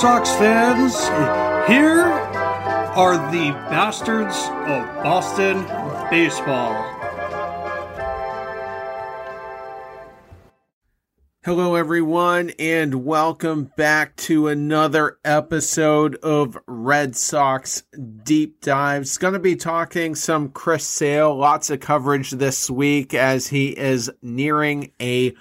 Sox fans. Here are the bastards of Boston baseball. Hello, everyone, and welcome back to another episode of Red Sox Deep Dives. Going to be talking some Chris Sale, lots of coverage this week as he is nearing a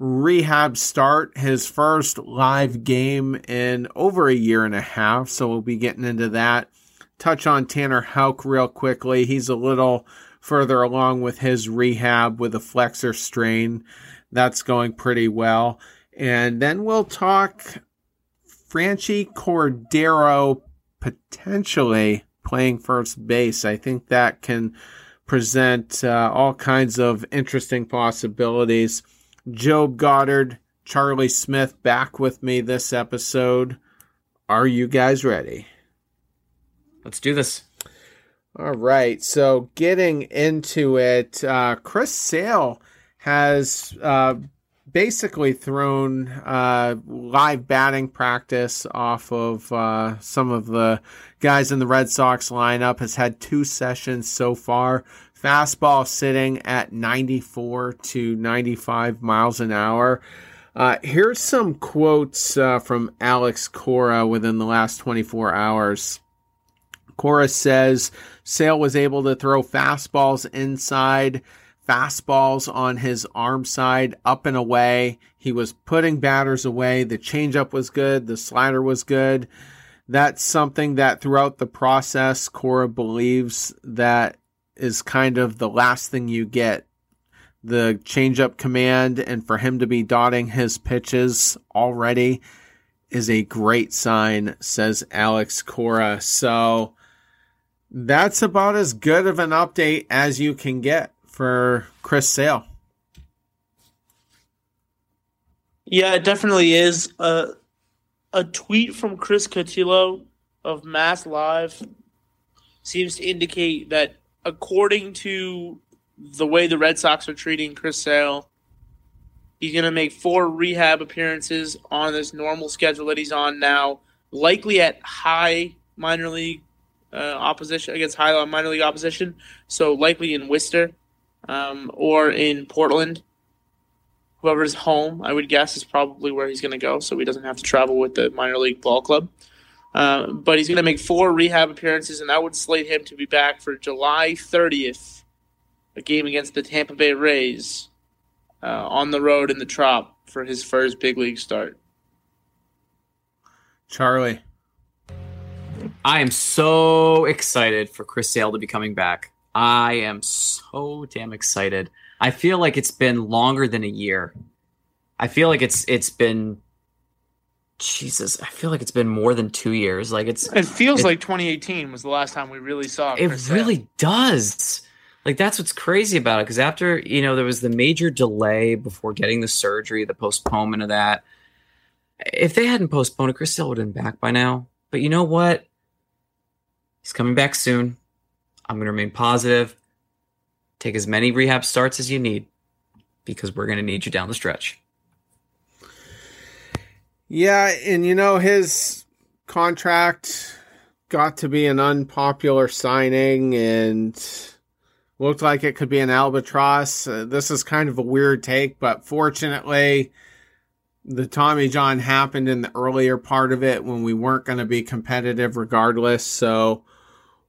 rehab start, his first live game in over a year and a half. So we'll be getting into that. Touch on Tanner Houck real quickly. He's a little further along with his rehab with a flexor strain. That's going pretty well. And then we'll talk Franchy Cordero potentially playing first base. I think that can present uh, all kinds of interesting possibilities. Job Goddard, Charlie Smith back with me this episode. Are you guys ready? Let's do this. All right. So, getting into it, uh, Chris Sale has uh, basically thrown uh, live batting practice off of uh, some of the guys in the Red Sox lineup. Has had two sessions so far. Fastball sitting at 94 to 95 miles an hour. Uh, here's some quotes uh, from Alex Cora within the last 24 hours. Cora says Sale was able to throw fastballs inside, fastballs on his arm side, up and away. He was putting batters away. The changeup was good. The slider was good. That's something that throughout the process, Cora believes that is kind of the last thing you get. The changeup command, and for him to be dotting his pitches already is a great sign, says Alex Cora. So that's about as good of an update as you can get for Chris Sale. Yeah, it definitely is. Uh, a tweet from Chris Cotillo of Mass Live seems to indicate that according to the way the Red Sox are treating Chris Sale, he's going to make four rehab appearances on this normal schedule that he's on now, likely at high minor league uh, opposition against high minor league opposition. So likely in Worcester um, or in Portland. Whoever's home, I would guess, is probably where he's going to go, so he doesn't have to travel with the minor league ball club. Uh, but he's going to make four rehab appearances, and that would slate him to be back for July 30th, a game against the Tampa Bay Rays uh, on the road in the Trop for his first big league start. Charlie. I am so excited for Chris Sale to be coming back. I am so damn excited. I feel like it's been longer than a year. I feel like it's it's been Jesus, I feel like it's been more than two years. Like it's it feels it, like 2018 was the last time we really saw. It Chris really does. Like that's what's crazy about it. Because after you know there was the major delay before getting the surgery, the postponement of that. If they hadn't postponed it, Chris Sale would have been back by now. But you know what? He's coming back soon. I'm going to remain positive. Take as many rehab starts as you need because we're going to need you down the stretch. Yeah, and you know his contract got to be an unpopular signing and looked like it could be an albatross. Uh, this is kind of a weird take, but fortunately, the Tommy John happened in the earlier part of it when we weren't going to be competitive regardless. So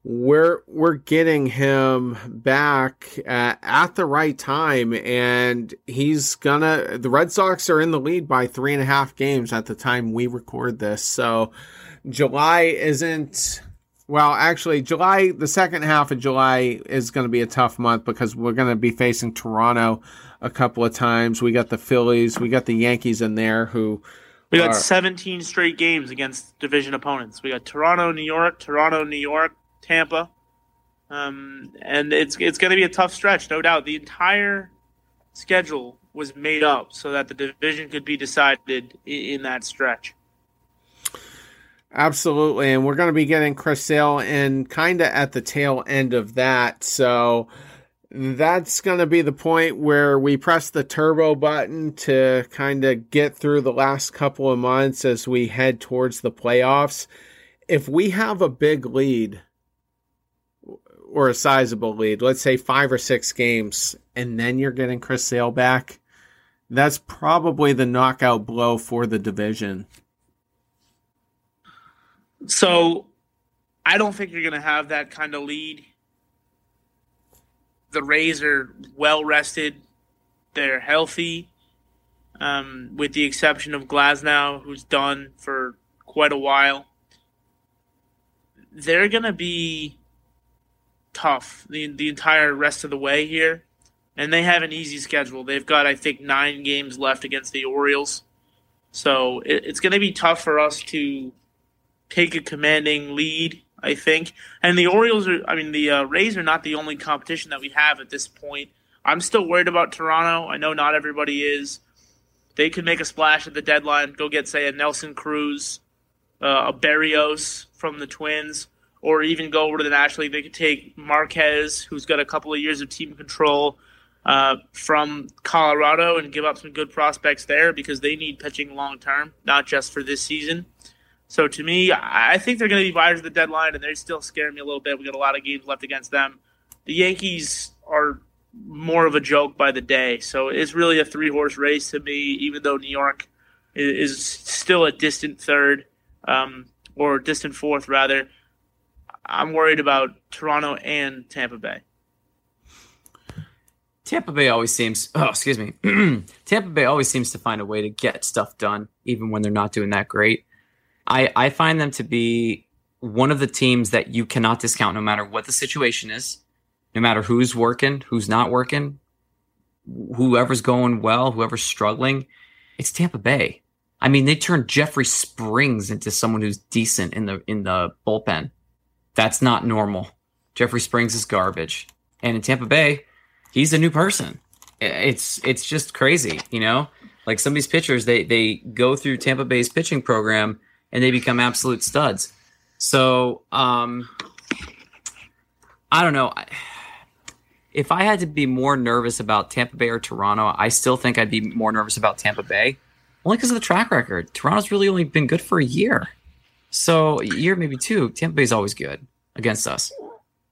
we're we're getting him back at, at, the right time and he's gonna the red sox are in the lead by three and a half games at the time we record this. So july isn't well actually july the second half of july is going to be a tough month because we're going to be facing toronto a couple of times. We got the phillies we got the yankees in there who we got are, 17 straight games against division opponents. We got toronto new york toronto new york Tampa. Um, and it's it's going to be a tough stretch, no doubt. The entire schedule was made up so that the division could be decided in, that stretch. Absolutely, and we're going to be getting Chris Sale in kind of at the tail end of that. So that's going to be the point where we press the turbo button to kind of get through the last couple of months as we head towards the playoffs. If we have a big lead or a sizable lead, let's say five or six games, and then you're getting Chris Sale back, that's probably the knockout blow for the division. So I don't think you're going to have that kind of lead the Rays are well rested. They're healthy, um, with the exception of Glasnow, who's done for quite a while. They're going to be tough the, the entire rest of the way here. And they have an easy schedule. They've got, I think, nine games left against the Orioles. So it, it's going to be tough for us to take a commanding lead I think. And the Orioles are, I mean, the uh, Rays are not the only competition that we have at this point. I'm still worried about Toronto. I know not everybody is. They could make a splash at the deadline, go get, say, a Nelson Cruz, uh, a Berrios from the Twins, or even go over to the National League. They could take Marquez, who's got a couple of years of team control uh, from Colorado, and give up some good prospects there because they need pitching long term, not just for this season. So to me, I think they're going to be buyers at the deadline, and they're still scaring me a little bit. We got a lot of games left against them. The Yankees are more of a joke by the day, so it's really a three horse race to me. Even though New York is still a distant third, um, or distant fourth rather, I'm worried about Toronto and Tampa Bay. Tampa Bay always seems, oh, excuse me. Tampa Bay always seems to find a way to get stuff done, even when they're not doing that great. I, I find them to be one of the teams that you cannot discount no matter what the situation is, no matter who's working, who's not working, whoever's going well, whoever's struggling. It's Tampa Bay. I mean, they turned Jeffrey Springs into someone who's decent in the in the bullpen. That's not normal. Jeffrey Springs is garbage. And in Tampa Bay, he's a new person. It's it's just crazy, you know? Like some of these pitchers, they they go through Tampa Bay's pitching program and they become absolute studs. So, um, I don't know. If I had to be more nervous about Tampa Bay or Toronto, I still think I'd be more nervous about Tampa Bay, only because of the track record. Toronto's really only been good for a year, so year maybe two. Tampa Bay's always good against us.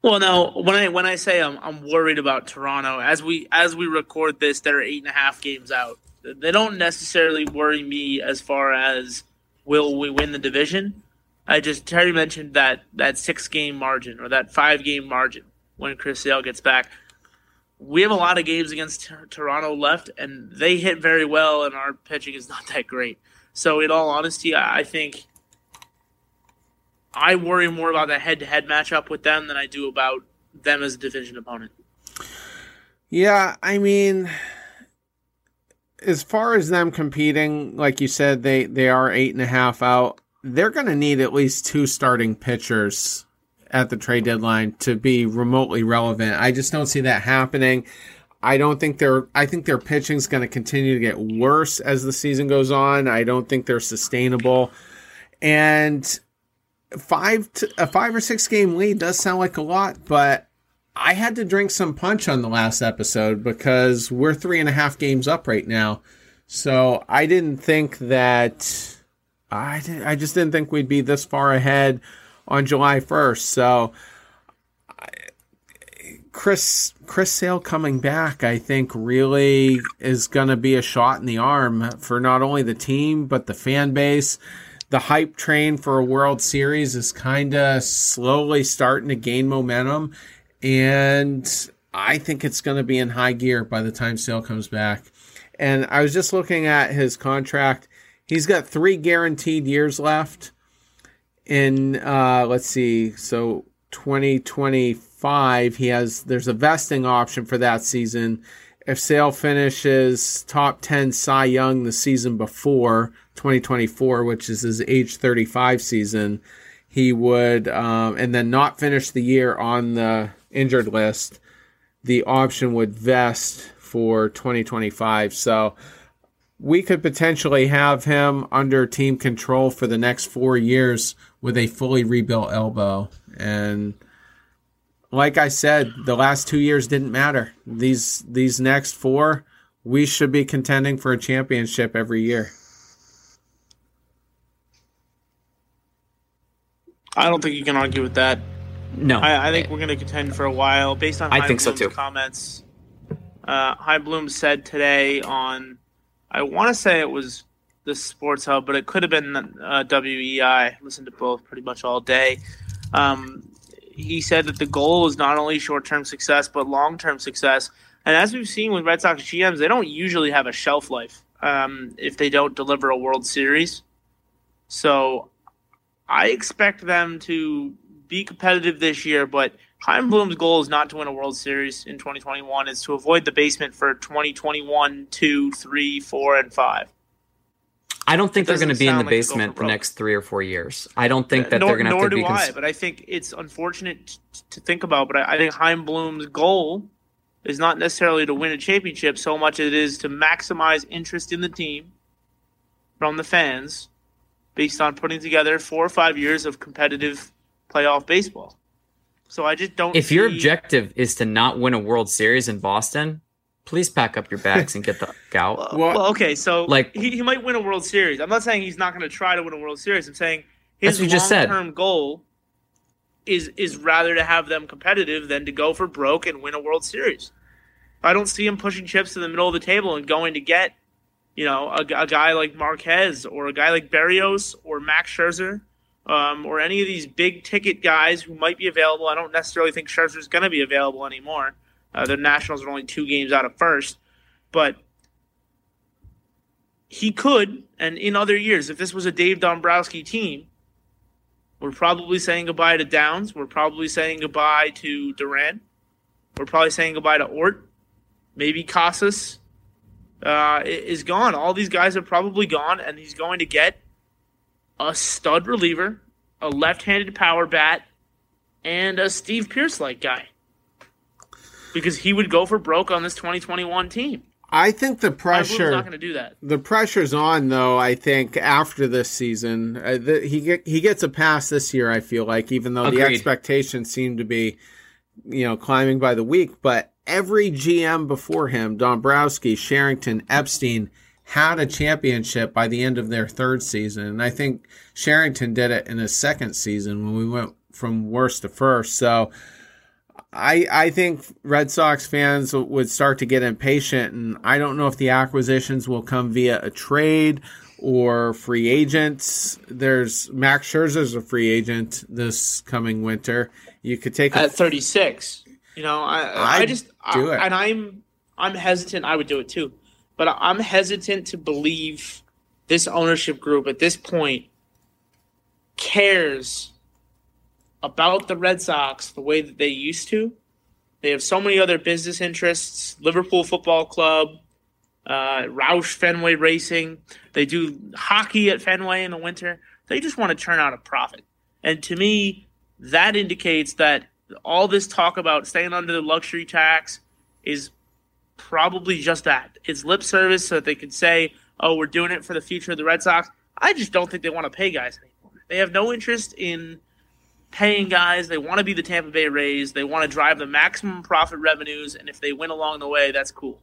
Well, now when I when I say I'm I'm worried about Toronto as we as we record this, they're eight and a half games out. They don't necessarily worry me as far as will we win the division? I just Terry mentioned that that six game margin or that five game margin when Chris Sale gets back. We have a lot of games against t- Toronto left, and they hit very well, and our pitching is not that great. So, in all honesty, I, I think I worry more about the head to head matchup with them than I do about them as a division opponent. Yeah, I mean, as far as them competing, like you said, they they are eight and a half out. They're going to need at least two starting pitchers at the trade deadline to be remotely relevant. I just don't see that happening. I don't think their I think their pitching is going to continue to get worse as the season goes on. I don't think they're sustainable. And five to, a five or six game lead does sound like a lot, but I had to drink some punch on the last episode because we're three and a half games up right now. So I didn't think that I did, I just didn't think we'd be this far ahead on July 1st. So Chris Chris Sale coming back, I think really is going to be a shot in the arm for not only the team but the fan base. The hype train for a World Series is kind of slowly starting to gain momentum and I think it's going to be in high gear by the time Sale comes back. And I was just looking at his contract. He's got three guaranteed years left. In uh, let's see, so 2025, he has there's a vesting option for that season. If Sale finishes top 10 Cy Young the season before 2024, which is his age 35 season, he would, um, and then not finish the year on the injured list, the option would vest for 2025. So we could potentially have him under team control for the next four years with a fully rebuilt elbow. And like I said, the last two years didn't matter. These these next four, we should be contending for a championship every year. I don't think you can argue with that. No, I, I think we're going to contend for a while based on I Chaim think so, too. comments. Uh, Chaim Bloom said today on, I want to say it was the Sports Hub, but it could have been uh, WEEI. I listened to both pretty much all day. Um, he said that the goal is not only short term success, but long term success. And as we've seen with Red Sox GMs, they don't usually have a shelf life um, if they don't deliver a World Series. So I expect them to be competitive this year, but Chaim Bloom's goal is not to win a World Series in 2021. It's to avoid the basement for 2021, 2, 3, 4, and 5. I don't think they're going to be in the like basement for the next three or four years. I don't think that nor, they're going to nor have to do be. I, Cons- but I think it's unfortunate t- to think about. But I, I think Chaim Bloom's goal is not necessarily to win a championship so much as it is to maximize interest in the team from the fans based on putting together four or five years of competitive playoff baseball. So I just don't. if your objective is to not win a World Series in Boston, please pack up your bags and get the fuck out. Well, Well- well, okay, so Like- he, he might win a World Series. I'm not saying he's not going to try to win a World Series. I'm saying his That's what you just said. long-term goal is is rather to have them competitive than to go for broke and win a World Series. I don't see him pushing chips to the middle of the table and going to get, you know, a, a guy like Marquez or a guy like Berrios or Max Scherzer. Um, or any of these big ticket guys who might be available. I don't necessarily think Scherzer's going to be available anymore. Uh, the Nationals are only two games out of first, but he could, and in other years, if this was a Dave Dombrowski team, we're probably saying goodbye to Downs. We're probably saying goodbye to Duran. We're probably saying goodbye to Ort. Maybe Casas uh, is gone. All these guys are probably gone, and he's going to get a stud reliever, a left-handed power bat, and a Steve Pearce-like guy. Because he would go for broke on this 2021 team. I think the Chaim Bloom's pressure not going to do that. the pressure's on though. I think after this season, uh, the, he get, he gets a pass this year. I feel like even though the Agreed. expectations seem to be, you know, climbing by the week, but every GM before him, Dombrowski, Cherington, Epstein, had a championship by the end of their third season, and I think Cherington did it in his second season when we went from worst to first. So. I I think Red Sox fans would start to get impatient, and I don't know if the acquisitions will come via a trade or free agents. There's Max Scherzer's a free agent this coming winter. You could take a at 36. You know, I I I'd just do I- it. and I'm I'm hesitant. I would do it too, but I'm hesitant to believe this ownership group at this point cares about the Red Sox the way that they used to. They have so many other business interests: Liverpool Football Club, uh, Roush Fenway Racing. They do hockey at Fenway in the winter. They just want to turn out a profit. And to me, that indicates that all this talk about staying under the luxury tax is probably just that. It's lip service so that they can say, oh, we're doing it for the future of the Red Sox. I just don't think they want to pay guys anymore. They have no interest in paying guys. They want to be the Tampa Bay Rays. They want to drive the maximum profit revenues, and if they win along the way, that's cool.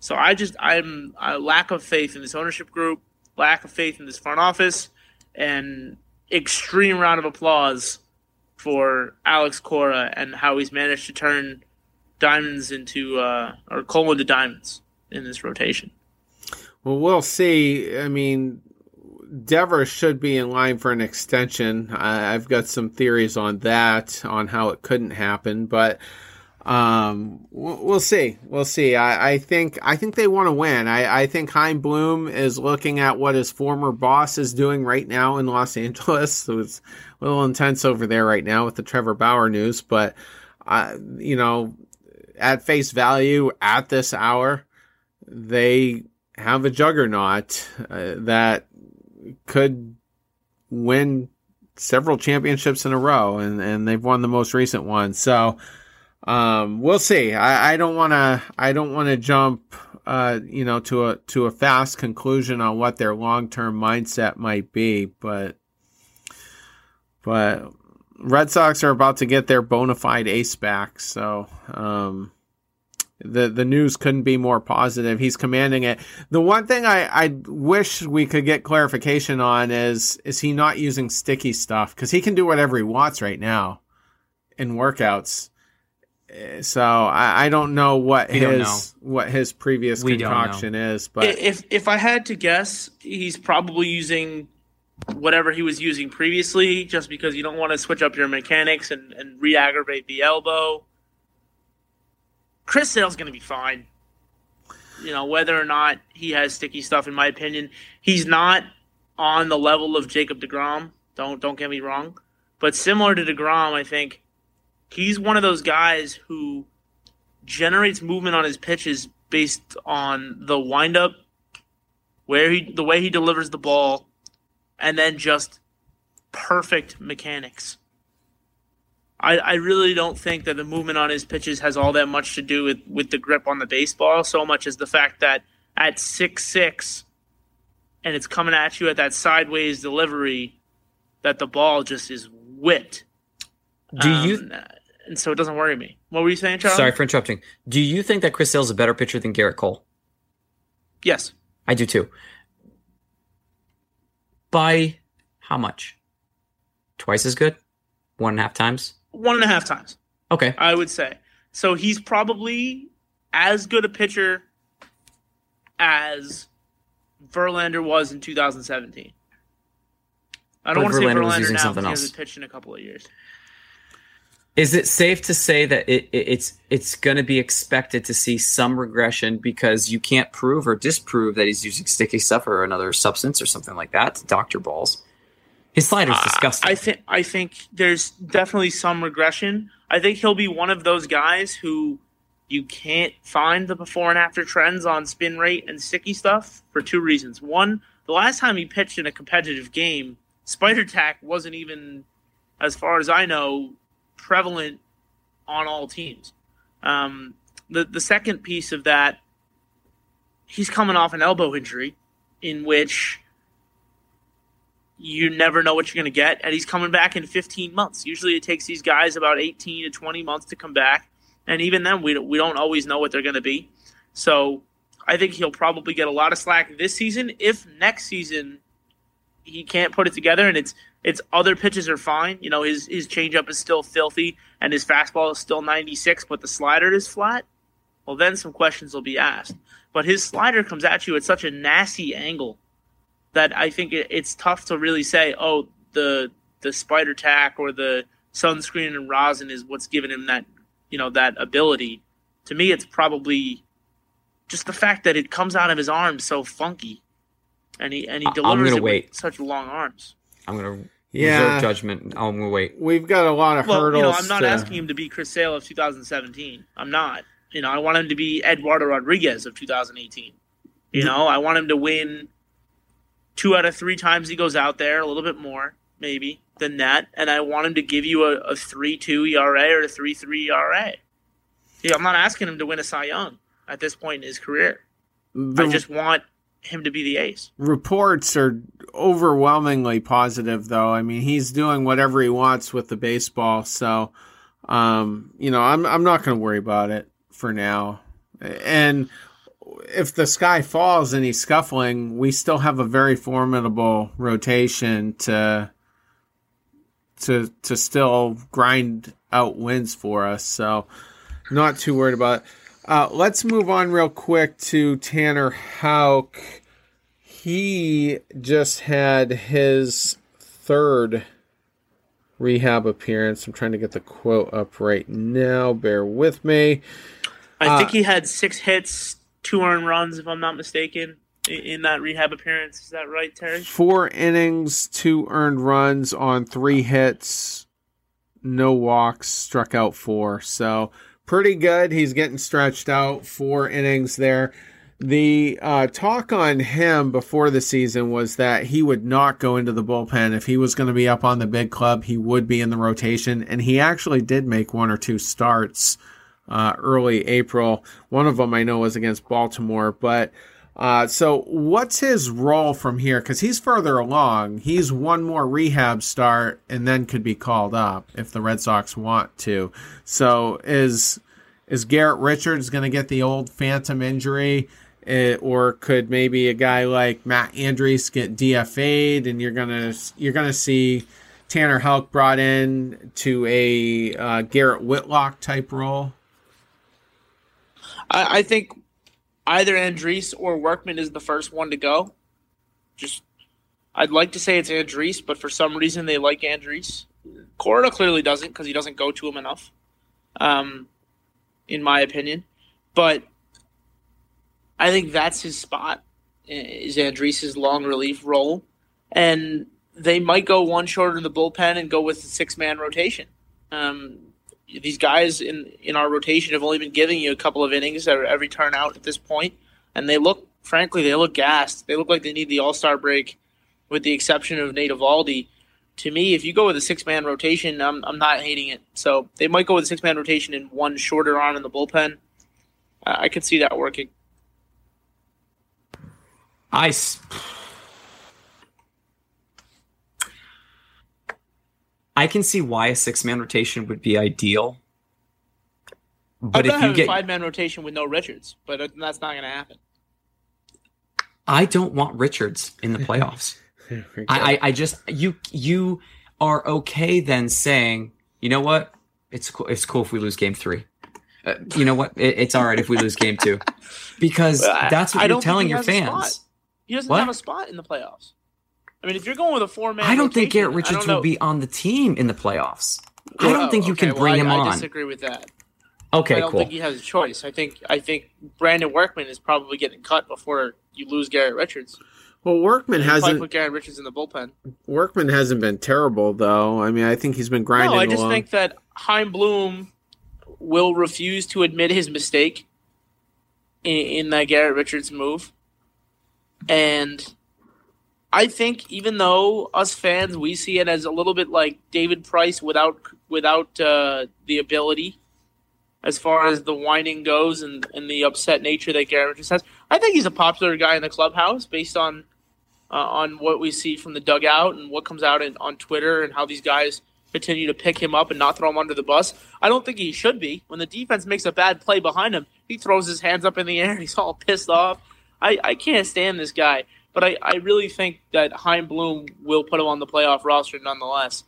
So I just I'm a lack of faith in this ownership group, lack of faith in this front office, and extreme round of applause for Alex Cora and how he's managed to turn diamonds into uh, or coal into diamonds in this rotation. Well, we'll see. I mean, Devers should be in line for an extension. I, I've got some theories on that, on how it couldn't happen, but um, we'll, see. We'll see. I, I think I think they want to win. I, I think Chaim Bloom is looking at what his former boss is doing right now in Los Angeles. So it's a little intense over there right now with the Trevor Bauer news, but uh, you know, at face value, at this hour, they have a juggernaut uh, that could win several championships in a row, and, and they've won the most recent one. So um, we'll see. I, don't want to. I don't want to jump. Uh, you know, to a to a fast conclusion on what their long term mindset might be, but but Red Sox are about to get their bona fide ace back, so um, the the news couldn't be more positive. He's commanding it. The one thing I, I wish we could get clarification on is is he not using sticky stuff because he can do whatever he wants right now in workouts. So I, I don't know what We his know. what his previous We concoction is, but if if I had to guess, he's probably using whatever he was using previously, just because you don't want to switch up your mechanics and, and re-aggravate the elbow. Chris Sale's going to be fine. You know whether or not he has sticky stuff. In my opinion, he's not on the level of Jacob Degrom. Don't don't get me wrong, but similar to Degrom, I think he's one of those guys who generates movement on his pitches based on the windup, where he the way he delivers the ball, and then just perfect mechanics. I, I really don't think that the movement on his pitches has all that much to do with, with the grip on the baseball, so much as the fact that at six six and it's coming at you at that sideways delivery, that the ball just is whipped. Do you? Um, and so it doesn't worry me. What were you saying, Charlie? Sorry for interrupting. Do you think that Chris Sale's a better pitcher than Gerrit Cole? Yes. I do too. By how much? Twice as good? One and a half times? One and a half times. Okay. I would say. So he's probably as good a pitcher as Verlander was in 2017. I don't But want to say Verlander was using now something he else. hasn't pitched in a couple of years. Is it safe to say that it, it, it's it's going to be expected to see some regression because you can't prove or disprove that he's using sticky stuff or another substance or something like that? Doctor balls. His slider's disgusting. I think I think there's definitely some regression. I think he'll be one of those guys who you can't find the before and after trends on spin rate and sticky stuff for two reasons. One, the last time he pitched in a competitive game, spider tack wasn't even, as far as I know, prevalent on all teams. Um, the the second piece of that, he's coming off an elbow injury, in which you never know what you're going to get, and he's coming back in 15 months. Usually, it takes these guys about 18 to 20 months to come back, and even then, we we don't always know what they're going to be. So, I think he'll probably get a lot of slack this season. If next season he can't put it together, and it's it's other pitches are fine. You know, his his changeup is still filthy, and his fastball is still 96, but the slider is flat. Well, then some questions will be asked. But his slider comes at you at such a nasty angle that I think it, it's tough to really say, oh, the the spider tack or the sunscreen and rosin is what's given him that you know that ability. To me, it's probably just the fact that it comes out of his arms so funky, and he and he I- I'm delivers gonna it wait. with such long arms. I'm going to Yeah. reserve judgment. I'm going to wait. we've got a lot of Well, hurdles. you know, I'm not to- asking him to be Chris Sale of 2017. I'm not. You know, I want him to be Eduardo Rodriguez of 2018. You know, I want him to win two out of three times he goes out there, a little bit more maybe than that, and I want him to give you a, a three-two ERA or a three-three ERA. Yeah, I'm not asking him to win a Cy Young at this point in his career. the I just want him to be the ace. reports are overwhelmingly positive, though. I mean, he's doing whatever he wants with the baseball, so um, you know, I'm I'm not going to worry about it for now. And if the sky falls and he's scuffling, we still have a very formidable rotation to to to still grind out wins for us. So not too worried about it. Uh, let's move on real quick to Tanner Houck. He just had his third rehab appearance. I'm trying to get the quote up right now. Bear with me. I Uh, think he had six hits, two earned runs, if I'm not mistaken, in that rehab appearance. Is that right, Terry? Four innings, two earned runs on three hits, no walks, struck out four. So pretty good. He's getting stretched out. Four innings there. The uh, talk on him before the season was that he would not go into the bullpen. If he was going to be up on the big club, he would be in the rotation. And he actually did make one or two starts uh, early April. One of them I know was against Baltimore, but Uh, so what's his role from here? Because he's further along. He's one more rehab start and then could be called up if the Red Sox want to. So is is Garrett Richards going to get the old phantom injury? Eh, or could maybe a guy like Matt Andriese get DFA'd and you're gonna you're gonna see Tanner Houck brought in to a uh, Garrett Whitlock type role? I, I think either Andriese or Workman is the first one to go. Just, I'd like to say it's Andriese, but for some reason they like Andriese. Cora clearly doesn't because he doesn't go to him enough, um, in my opinion. But I think that's his spot is Andriese's long relief role, and they might go one shorter in the bullpen and go with the six man rotation. Um, these guys in in our rotation have only been giving you a couple of innings every turn out at this point, and they look, frankly, they look gassed. They look like they need the All Star break, with the exception of Nate Eovaldi. To me, if you go with a six man rotation, I'm I'm not hating it. So they might go with a six man rotation and one shorter arm in the bullpen. Uh, I could see that working. I. I can see why a six man rotation would be ideal. But if you get five man rotation with no Richards, but that's not going to happen. I don't want Richards in the playoffs. I, I, I just you you are okay then saying you know what it's cool it's cool if we lose game three. Uh, you know what it, it's all right if we lose game two because that's what I you're telling your fans. He doesn't what? have a spot in the playoffs. I mean, if you're going with a four man, I don't think Garrett Richards will be on the team in the playoffs. Well, I don't think you okay, can bring well, I, him on. I disagree with that. Okay, I don't cool. think he has a choice. I think I think Brandon Workman is probably getting cut before you lose Garrett Richards. Well, Workman hasn't put Garrett Richards in the bullpen. Workman hasn't been terrible though. I mean, I think he's been grinding. No, I just along. think that Chaim Bloom will refuse to admit his mistake in, in that Garrett Richards move, and I think even though us fans we see it as a little bit like David Price without without uh, the ability, as far as the whining goes and, and the upset nature that Garrett Richards has, I think he's a popular guy in the clubhouse based on uh, on what we see from the dugout and what comes out in, on Twitter and how these guys continue to pick him up and not throw him under the bus. I don't think he should be. When the defense makes a bad play behind him, he throws his hands up in the air and he's all pissed off. I, I can't stand this guy. But I, I really think that Chaim Bloom will put him on the playoff roster nonetheless.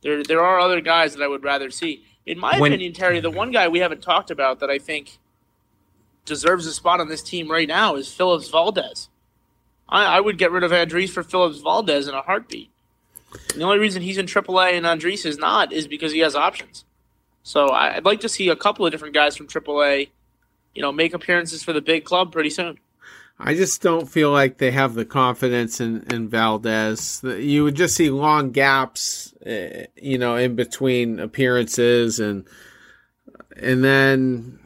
There there are other guys that I would rather see. In my when, opinion, Terry, the one guy we haven't talked about that I think deserves a spot on this team right now is Phillips Valdez. I, I would get rid of Andriese for Phillips Valdez in a heartbeat. And the only reason he's in AAA and Andriese is not is because he has options. So I'd like to see a couple of different guys from AAA, you know, make appearances for the big club pretty soon. I just don't feel like they have the confidence in, in Valdez. You would just see long gaps, uh, you know, in between appearances, and and then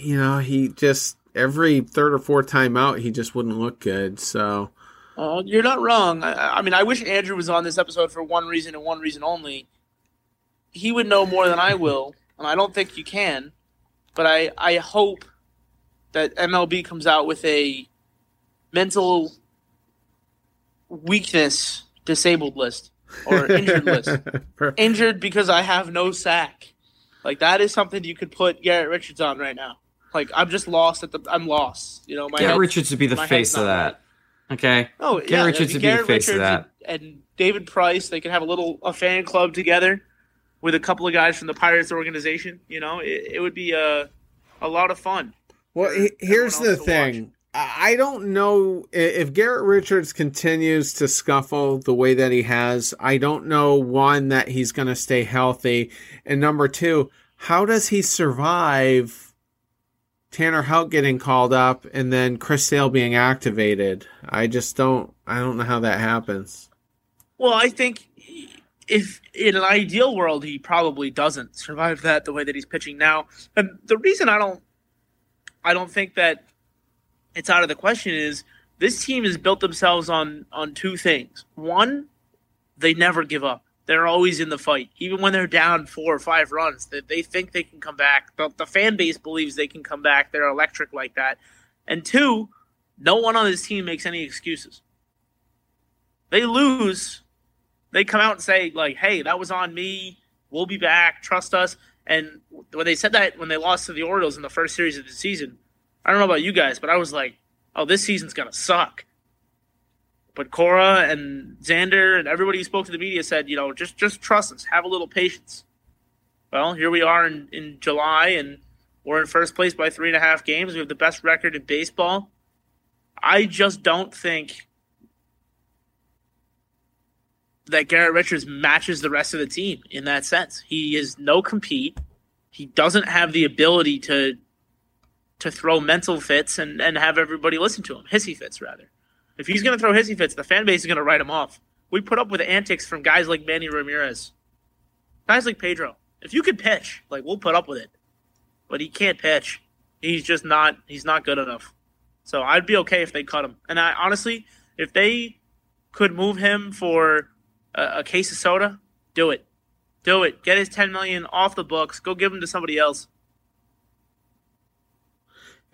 you know he just every third or fourth time out he just wouldn't look good. So, oh, you're not wrong. I, I mean, I wish Andrew was on this episode for one reason and one reason only. He would know more than I will, and I don't think you can. But I I hope that MLB comes out with a mental weakness disabled list or injured list. injured because I have no sack. Like that is something you could put Garrett Richards on right now. Like I'm just lost at the. I'm lost. You know, my Garrett Richards would be the face of that. Right. Okay. Oh, Garrett yeah, Richards would be the face Richards of that. And, and David Price, they could have a little a fan club together with a couple of guys from the Pirates organization. You know, it, it would be a a lot of fun. Well, here's the thing. Watch. I don't know if Garrett Richards continues to scuffle the way that he has. I don't know one that he's going to stay healthy, and number two, how does he survive Tanner Houck getting called up and then Chris Sale being activated? I just don't. I don't know how that happens. Well, I think if in an ideal world he probably doesn't survive that the way that he's pitching now. And the reason I don't, I don't think that it's out of the question is this team has built themselves on on two things. One, they never give up. They're always in the fight, even when they're down four or five runs. They, they think they can come back. The, the fan base believes they can come back. They're electric like that. And two, No one on this team makes any excuses. They lose, they come out and say like, "Hey, that was on me. We'll be back. Trust us." And when they said that when they lost to the Orioles in the first series of the season, I don't know about you guys, but I was like, "Oh, this season's gonna suck." But Cora and Xander and everybody who spoke to the media said, you know, just just trust us, have a little patience. Well, here we are in, in July, and we're in first place by three and a half games. We have the best record in baseball. I just don't think that Garrett Richards matches the rest of the team in that sense. He is no compete. He doesn't have the ability to to throw mental fits and, and have everybody listen to him. Hissy fits rather. If he's gonna throw hissy fits, the fan base is gonna write him off. We put up with antics from guys like Manny Ramirez. Guys like Pedro. If you could pitch, like we'll put up with it. But he can't pitch. He's just not he's not good enough. So I'd be okay if they cut him. And I honestly, if they could move him for a, a case of soda, do it. Do it. Get his ten million off the books. Go give him to somebody else.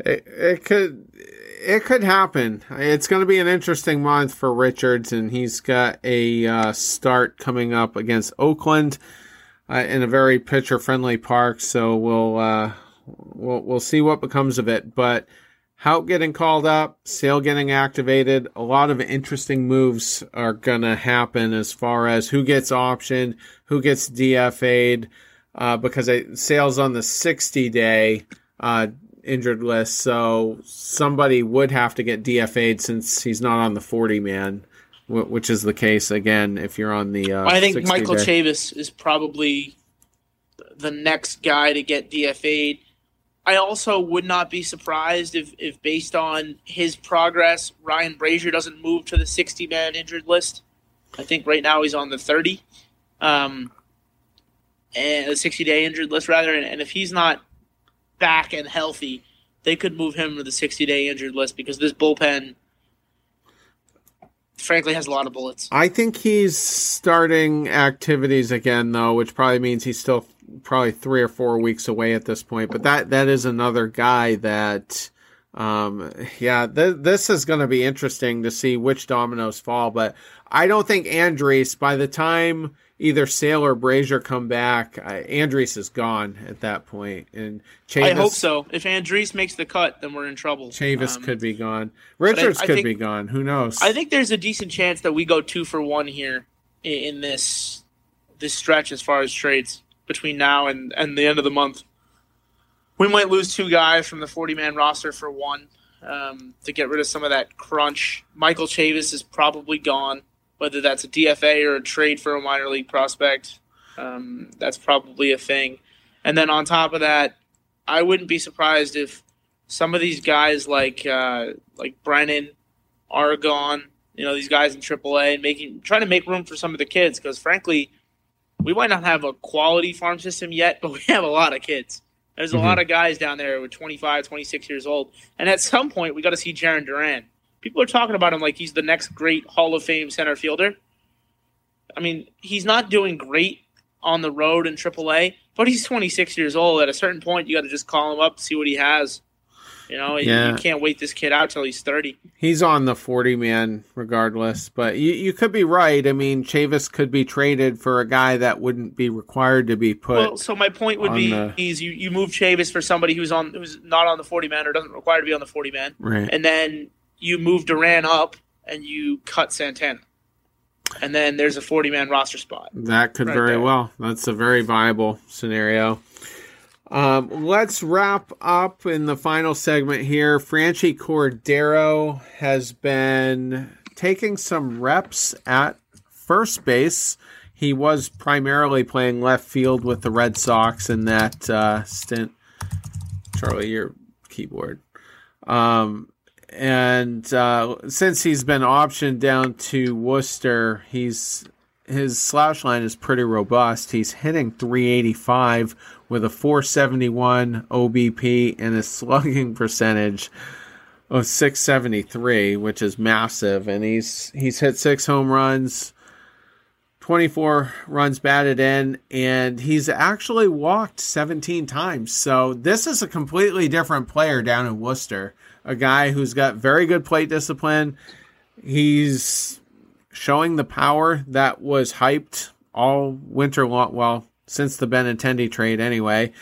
It, could it could happen. It's going to be an interesting month for Richards, and he's got a uh, start coming up against Oakland uh, in a very pitcher friendly park. So we'll uh, we'll we'll see what becomes of it. But Houck getting called up, Sale getting activated, a lot of interesting moves are going to happen as far as who gets optioned, who gets DFA'd, uh, because Sale's on the 60 day uh, injured list, so somebody would have to get DFA'd since he's not on the 40 man, which is the case again if you're on the. Uh, I think Michael day. Chavis is probably the next guy to get DFA'd. I also would not be surprised if, if based on his progress, Ryan Brasier doesn't move to the 60 man injured list. I think right now he's on the 30, um, and the 60 day injured list rather. And, and if he's not back and healthy, they could move him to the 60 day injured list because this bullpen, frankly, has a lot of bullets. I think he's starting activities again, though, which probably means he's still probably three or four weeks away at this point. But that that is another guy that. Um, yeah, th- this is going to be interesting to see which dominoes fall, but I don't think Andriese by the time either Sale or Brasier come back, uh, Andriese is gone at that point, and Chavis, I hope so. If Andriese makes the cut, then we're in trouble. Chavis um, could be gone. Richards I, I could think, be gone. Who knows? I think there's a decent chance that we go two for one here in, in this this stretch as far as trades between now and and the end of the month. We might lose two guys from the 40 man roster for one um, to get rid of some of that crunch. Michael Chavis is probably gone whether that's a DFA or a trade for a minor league prospect. Um, that's probably a thing. And then on top of that, I wouldn't be surprised if some of these guys like uh, like Brennan are gone. You know, these guys in AAA and making trying to make room for some of the kids because frankly, we might not have a quality farm system yet, but we have a lot of kids. There's a mm-hmm. lot of guys down there with 25, 26 years old, and at some point we got to see Jarren Duran people are talking about him like he's the next great Hall of Fame center fielder. I mean, he's not doing great on the road in AAA, but he's 26 years old. At a certain point, you got to just call him up, see what he has. You know, yeah. you can't wait this kid out till he's 30. He's on the 40 man regardless, but you, you could be right. I mean, Chavis could be traded for a guy that wouldn't be required to be put. Well, so my point would be the... is you, you move Chavis for somebody who's on who's not on the 40 man or doesn't require to be on the 40 man. Right. And then you move Duran up and you cut Santana. And then there's a 40 man roster spot. That could right very there. well. That's a very viable scenario. Um, let's wrap up in the final segment here. Franchy Cordero has been taking some reps at first base. He was primarily playing left field with the Red Sox in that uh, stint. Charlie, your keyboard. Um, and uh, since he's been optioned down to Worcester, he's his slash line is pretty robust. He's hitting 385 with a 471 OBP and a slugging percentage of 673, which is massive. And he's he's hit six home runs, 24 runs batted in, and he's actually walked 17 times. So this is a completely different player down in Worcester. A guy who's got very good plate discipline. He's showing the power that was hyped all winter long. Well, since the Benintendi trade, anyway,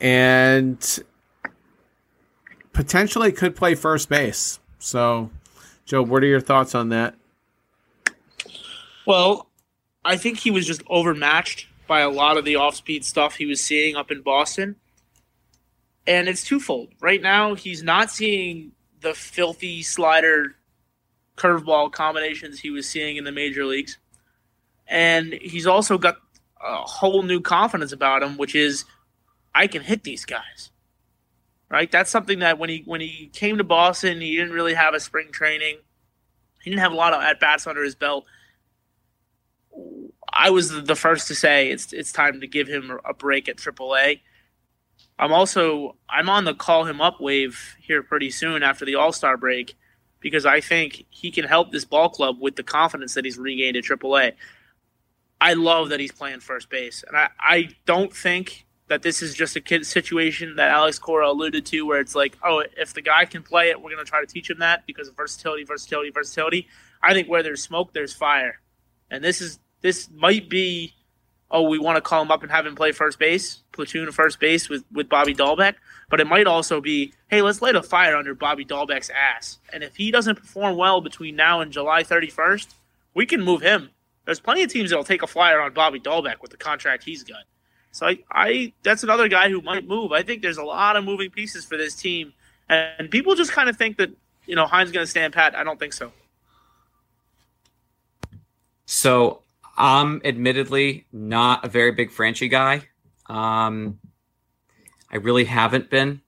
and potentially could play first base. So, Joe, what are your thoughts on that? Well, I think he was just overmatched by a lot of the off speed stuff he was seeing up in Boston. And it's twofold. Right now, he's not seeing the filthy slider curveball combinations he was seeing in the major leagues. And he's also got a whole new confidence about him, which is I can hit these guys. Right? That's something that when he when he came to Boston, he didn't really have a spring training. He didn't have a lot of at bats under his belt. I was the first to say it's it's time to give him a break at AAA. I'm also I'm on the call him up wave here pretty soon after the All Star break because I think he can help this ball club with the confidence that he's regained at AAA. I love that he's playing first base, and I, I don't think that this is just a kid situation that Alex Cora alluded to, where it's like, oh, if the guy can play it, we're going to try to teach him that because of versatility, versatility, versatility. I think where there's smoke, there's fire, and this is this might be, oh, we want to call him up and have him play first base, platoon first base with, with Bobby Dalbec. But it might also be, hey, let's light a fire under Bobby Dalbec's ass. And if he doesn't perform well between now and July 31st, we can move him. There's plenty of teams that'll take a flyer on Bobby Dalbec with the contract he's got. So I, I that's another guy who might move. I think there's a lot of moving pieces for this team, and people just kind of think that you know Chaim's going to stand pat. I don't think so. So I'm admittedly not a very big Franchy guy. Um, I really haven't been,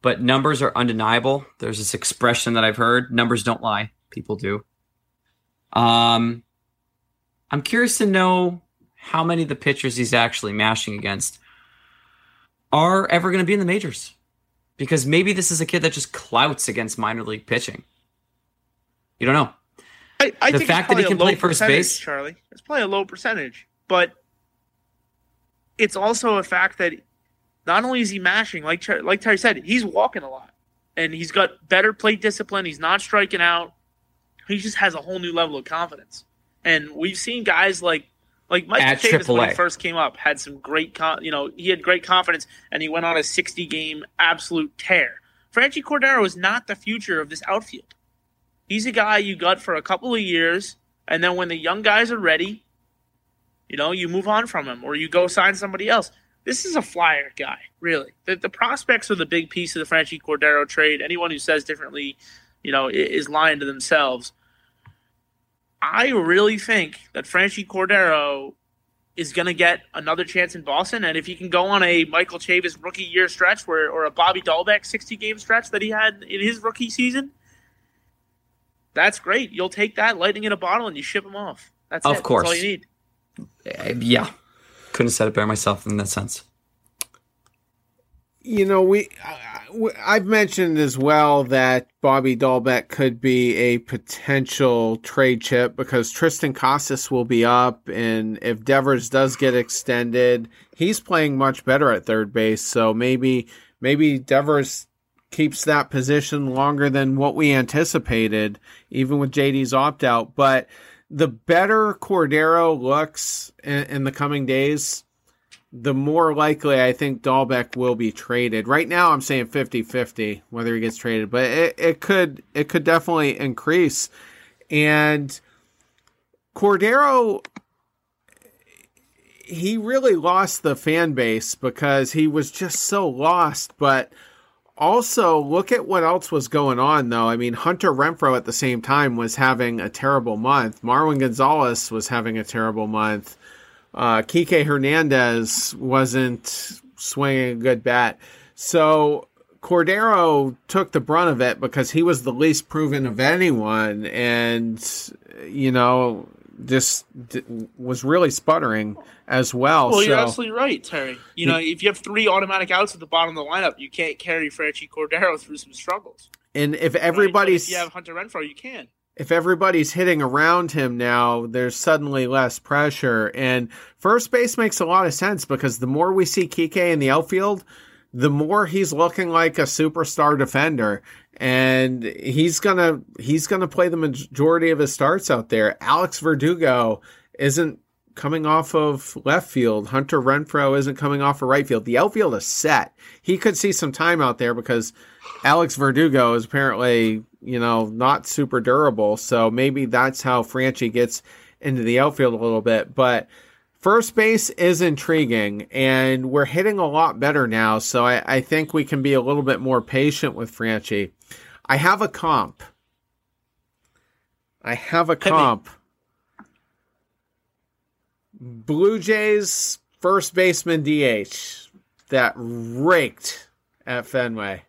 but numbers are undeniable. There's this expression that I've heard: numbers don't lie, people do. Um, I'm curious to know how many of the pitchers he's actually mashing against are ever going to be in the majors, because maybe this is a kid that just clouts against minor league pitching. You don't know. I, I the fact that he can play first base, Charlie, it's probably a low percentage, but it's also a fact that not only is he mashing, like like Terry said, he's walking a lot, and he's got better plate discipline. He's not striking out. He just has a whole new level of confidence, and we've seen guys like like Mike At Chavis when he first came up had some great, con- you know, he had great confidence, and he went on a 60 game absolute tear. Franchy Cordero is not the future of this outfield. He's a guy you got for a couple of years, and then when the young guys are ready, you know, you move on from him or you go sign somebody else. This is a flyer guy, really. The, the prospects are the big piece of the Franchy Cordero trade. Anyone who says differently, you know, is lying to themselves. I really think that Franchy Cordero is going to get another chance in Boston, and if he can go on a Michael Chavis rookie year stretch, where or a Bobby Dalbec sixty game stretch that he had in his rookie season, that's great. You'll take that lightning in a bottle and you ship them off. That's of it. course. That's all you need. Eh, yeah, couldn't have said it better myself in that sense. You know, we I've mentioned as well that Bobby Dalbec could be a potential trade chip because Triston Casas will be up, and if Devers does get extended, he's playing much better at third base. So maybe maybe Devers keeps that position longer than what we anticipated, even with JD's opt out. But the better Cordero looks in, in, the coming days, the more likely I think Dalbec will be traded. Right now, I'm saying 50 50 whether he gets traded, but it, it could it could definitely increase. And Cordero he really lost the fan base because he was just so lost, but also look at what else was going on though. I mean, Hunter Renfroe at the same time was having a terrible month. Marwin Gonzalez was having a terrible month. Uh, Kike Hernandez wasn't swinging a good bat. So Cordero took the brunt of it because he was the least proven of anyone, and you know, just was really sputtering as well. Well, so. you're absolutely right, Terry. You know, if you have three automatic outs at the bottom of the lineup, you can't carry Franchy Cordero through some struggles. And if everybody's, right? if you have Hunter Renfroe, you can. if everybody's hitting around him now, there's suddenly less pressure. And first base makes a lot of sense because the more we see Kike in the outfield, the more he's looking like a superstar defender. And he's gonna he's gonna play the majority of his starts out there. Alex Verdugo isn't coming off of left field. Hunter Renfroe isn't coming off of right field. The outfield is set. He could see some time out there because Alex Verdugo is apparently, you know, not super durable. So maybe that's how Franchy gets into the outfield a little bit. But first base is intriguing and we're hitting a lot better now. So I, I think we can be a little bit more patient with Franchy. I have a comp. I have a comp. Blue Jays first baseman DH that raked at Fenway.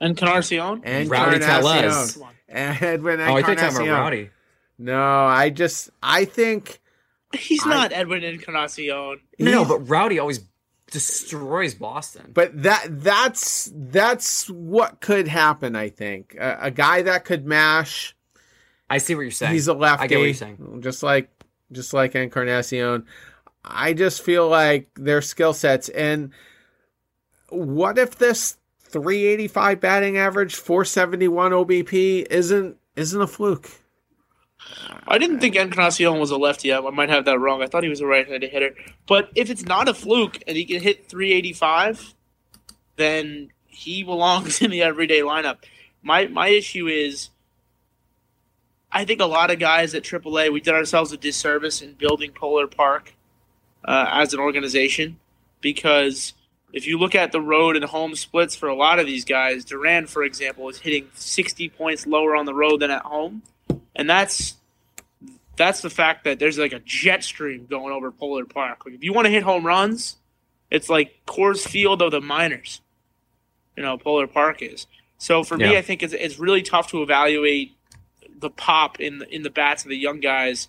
Encarnacion? And Rowdy Encarnacion. Tellez. Edwin Oh, I think I'm Encarnacion. a rowdy. No, I just I think He's I- not Edwin Encarnacion. No, no, but Rowdy always destroys Boston. but that that's that's what could happen. I think a, a guy that could mash. I see what you're saying. He's a lefty. I get what you're saying. Just like just like Encarnacion. I just feel like their skill sets and what if this 385 batting average, 471 OBP isn't isn't a fluke? I didn't think Encarnacion was a lefty. I might have that wrong. I thought he was a right-handed hitter. But if it's not a fluke and he can hit 385, then he belongs in the everyday lineup. My my issue is, I think a lot of guys at AAA we did ourselves a disservice in building Polar Park uh, as an organization because if you look at the road and home splits for a lot of these guys, Duran, for example, is hitting 60 points lower on the road than at home, and that's that's the fact that there's like a jet stream going over Polar Park. Like if you want to hit home runs, it's like Coors Field of the minors. You know, Polar Park is. So for me, I think it's it's really tough to evaluate the pop in the, in the bats of the young guys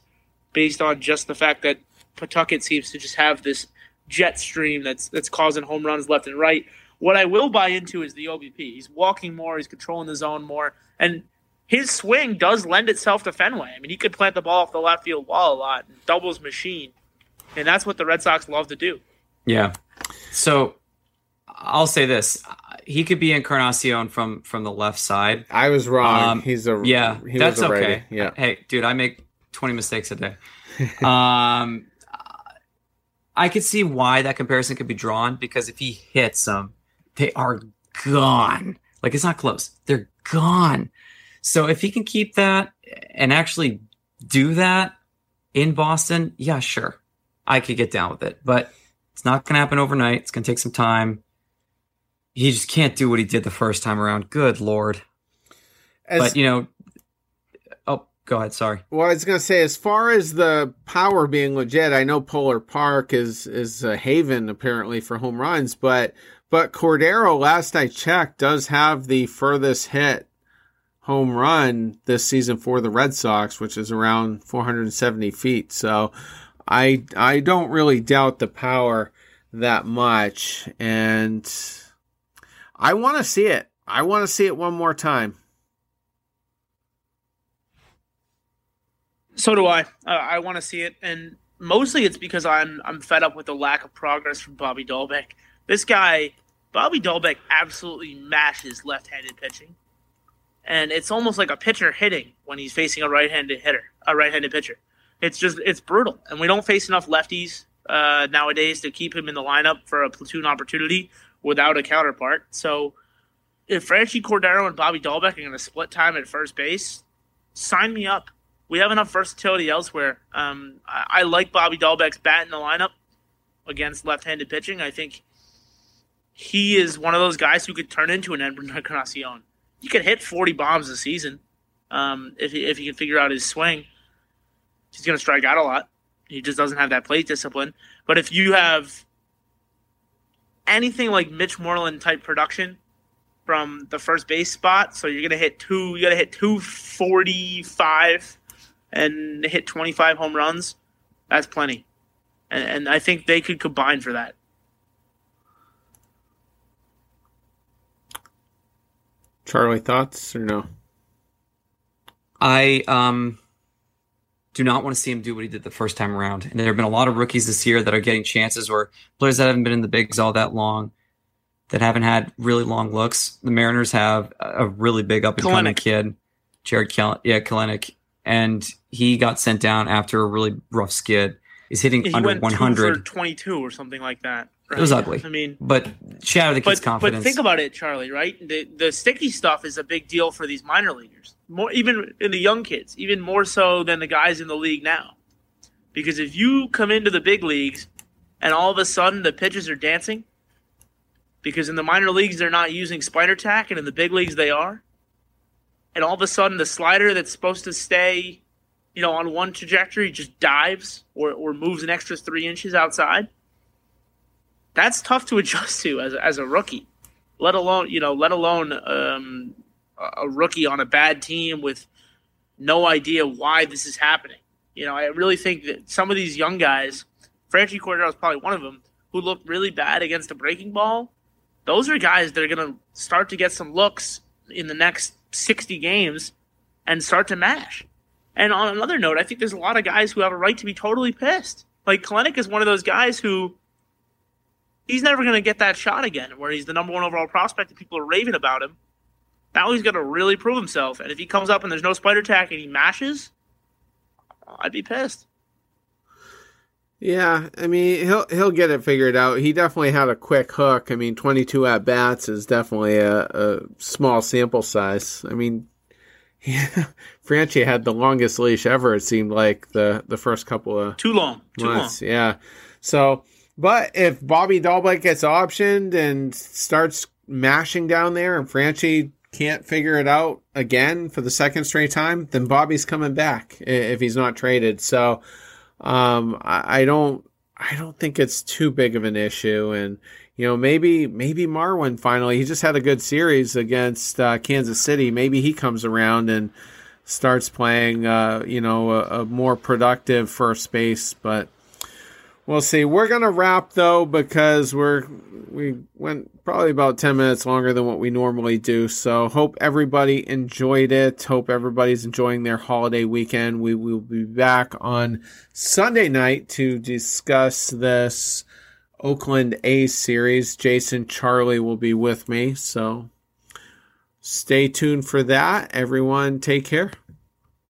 based on just the fact that Pawtucket seems to just have this jet stream that's that's causing home runs left and right. What I will buy into is the OBP. He's walking more, he's controlling the zone more, and his swing does lend itself to Fenway. I mean, he could plant the ball off the left field wall a lot, and doubles machine, and that's what the Red Sox love to do. Yeah. So I'll say this: he could be Encarnacion from from the left side. I was wrong. Um, He's a Yeah, He that's was a righty. okay. Yeah. Hey, dude, I make twenty mistakes a day. um, I could see why that comparison could be drawn because if he hits them, they are gone. Like it's not close; they're gone. So if he can keep that and actually do that in Boston, yeah, sure, I could get down with it. But it's not going to happen overnight. It's going to take some time. He just can't do what he did the first time around. Good lord! As, but you know, oh, go ahead. Sorry. well, I was going to say, as far as the power being legit, I know Polar Park is is a haven apparently for home runs, but but Cordero, last I checked, does have the furthest hit home run this season for the Red Sox, which is around 470 feet. So I I don't really doubt the power that much, and I want to see it. I want to see it one more time. So do I. Uh, I want to see it, and mostly it's because I'm I'm fed up with the lack of progress from Bobby Dalbec. This guy, Bobby Dalbec, absolutely mashes left-handed pitching, and it's almost like a pitcher hitting when he's facing a right-handed hitter, a right-handed pitcher. It's just it's brutal, and we don't face enough lefties uh, nowadays to keep him in the lineup for a platoon opportunity without a counterpart. So, if Franchy Cordero and Bobby Dalbec are going to split time at first base, sign me up we have enough versatility elsewhere. Um, I, I like Bobby Dalbec's bat in the lineup against left-handed pitching. I think he is one of those guys who could turn into an Edwin Encarnacion. He could hit 40 bombs a season um, if, he, if he can figure out his swing. He's going to strike out a lot. He just doesn't have that plate discipline. But if you have anything like Mitch Moreland type production from the first base spot, so you're going to hit two, you got to hit 245 and hit 25 home runs, that's plenty. And, and I think they could combine for that. Charlie, thoughts or no? I um, do not want to see him do what he did the first time around. And there have been a lot of rookies this year that are getting chances or players that haven't been in the bigs all that long that haven't had really long looks. The Mariners have a really big up and coming kid, Jarred Kel- yeah, Kelenic, and he got sent down after a really rough skid. He's hitting he under 100. 22 or something like that. Right? It was ugly. I mean, but shatter the kid's but, confidence. But think about it, Charlie. Right? The the sticky stuff is a big deal for these minor leaguers. More even in the young kids, even more so than the guys in the league now. Because if you come into the big leagues and all of a sudden the pitches are dancing, because in the minor leagues they're not using spider tack, and in the big leagues they are. And all of a sudden, the slider that's supposed to stay, you know, on one trajectory just dives or, or moves an extra three inches outside. That's tough to adjust to as, as a rookie, let alone you know, let alone um, a rookie on a bad team with no idea why this is happening. You know, I really think that some of these young guys, Franchy Cordero is probably one of them, who looked really bad against a breaking ball those are guys that are going to start to get some looks in the next 60 games and start to mash. And on another note, I think there's a lot of guys who have a right to be totally pissed. Like Kelenic is one of those guys who he's never going to get that shot again, where he's the number one overall prospect and people are raving about him. Now he's going to really prove himself. And if he comes up and there's no spider tack and he mashes, I'd be pissed. Yeah, I mean he'll he'll get it figured out. He definitely had a quick hook. I mean, twenty two at bats is definitely a, a small sample size. I mean, yeah, Franchy had the longest leash ever. It seemed like the the first couple of too long, too months. long. Yeah. So, but if Bobby Dalbec gets optioned and starts mashing down there, and Franchy can't figure it out again for the second straight time, then Bobby's coming back if he's not traded. So. Um, I, I don't, I don't think it's too big of an issue. And, you know, maybe, maybe Marwin finally, he just had a good series against uh, Kansas City. Maybe he comes around and starts playing, uh, you know, a, a more productive first base, but we'll see. We're to wrap though, because we're, we went probably about 10 minutes longer than what we normally do. So hope everybody enjoyed it. Hope everybody's enjoying their holiday weekend. We will be back on Sunday night to discuss this Oakland A series. Jason Charlie will be with me. So stay tuned for that. Everyone take care.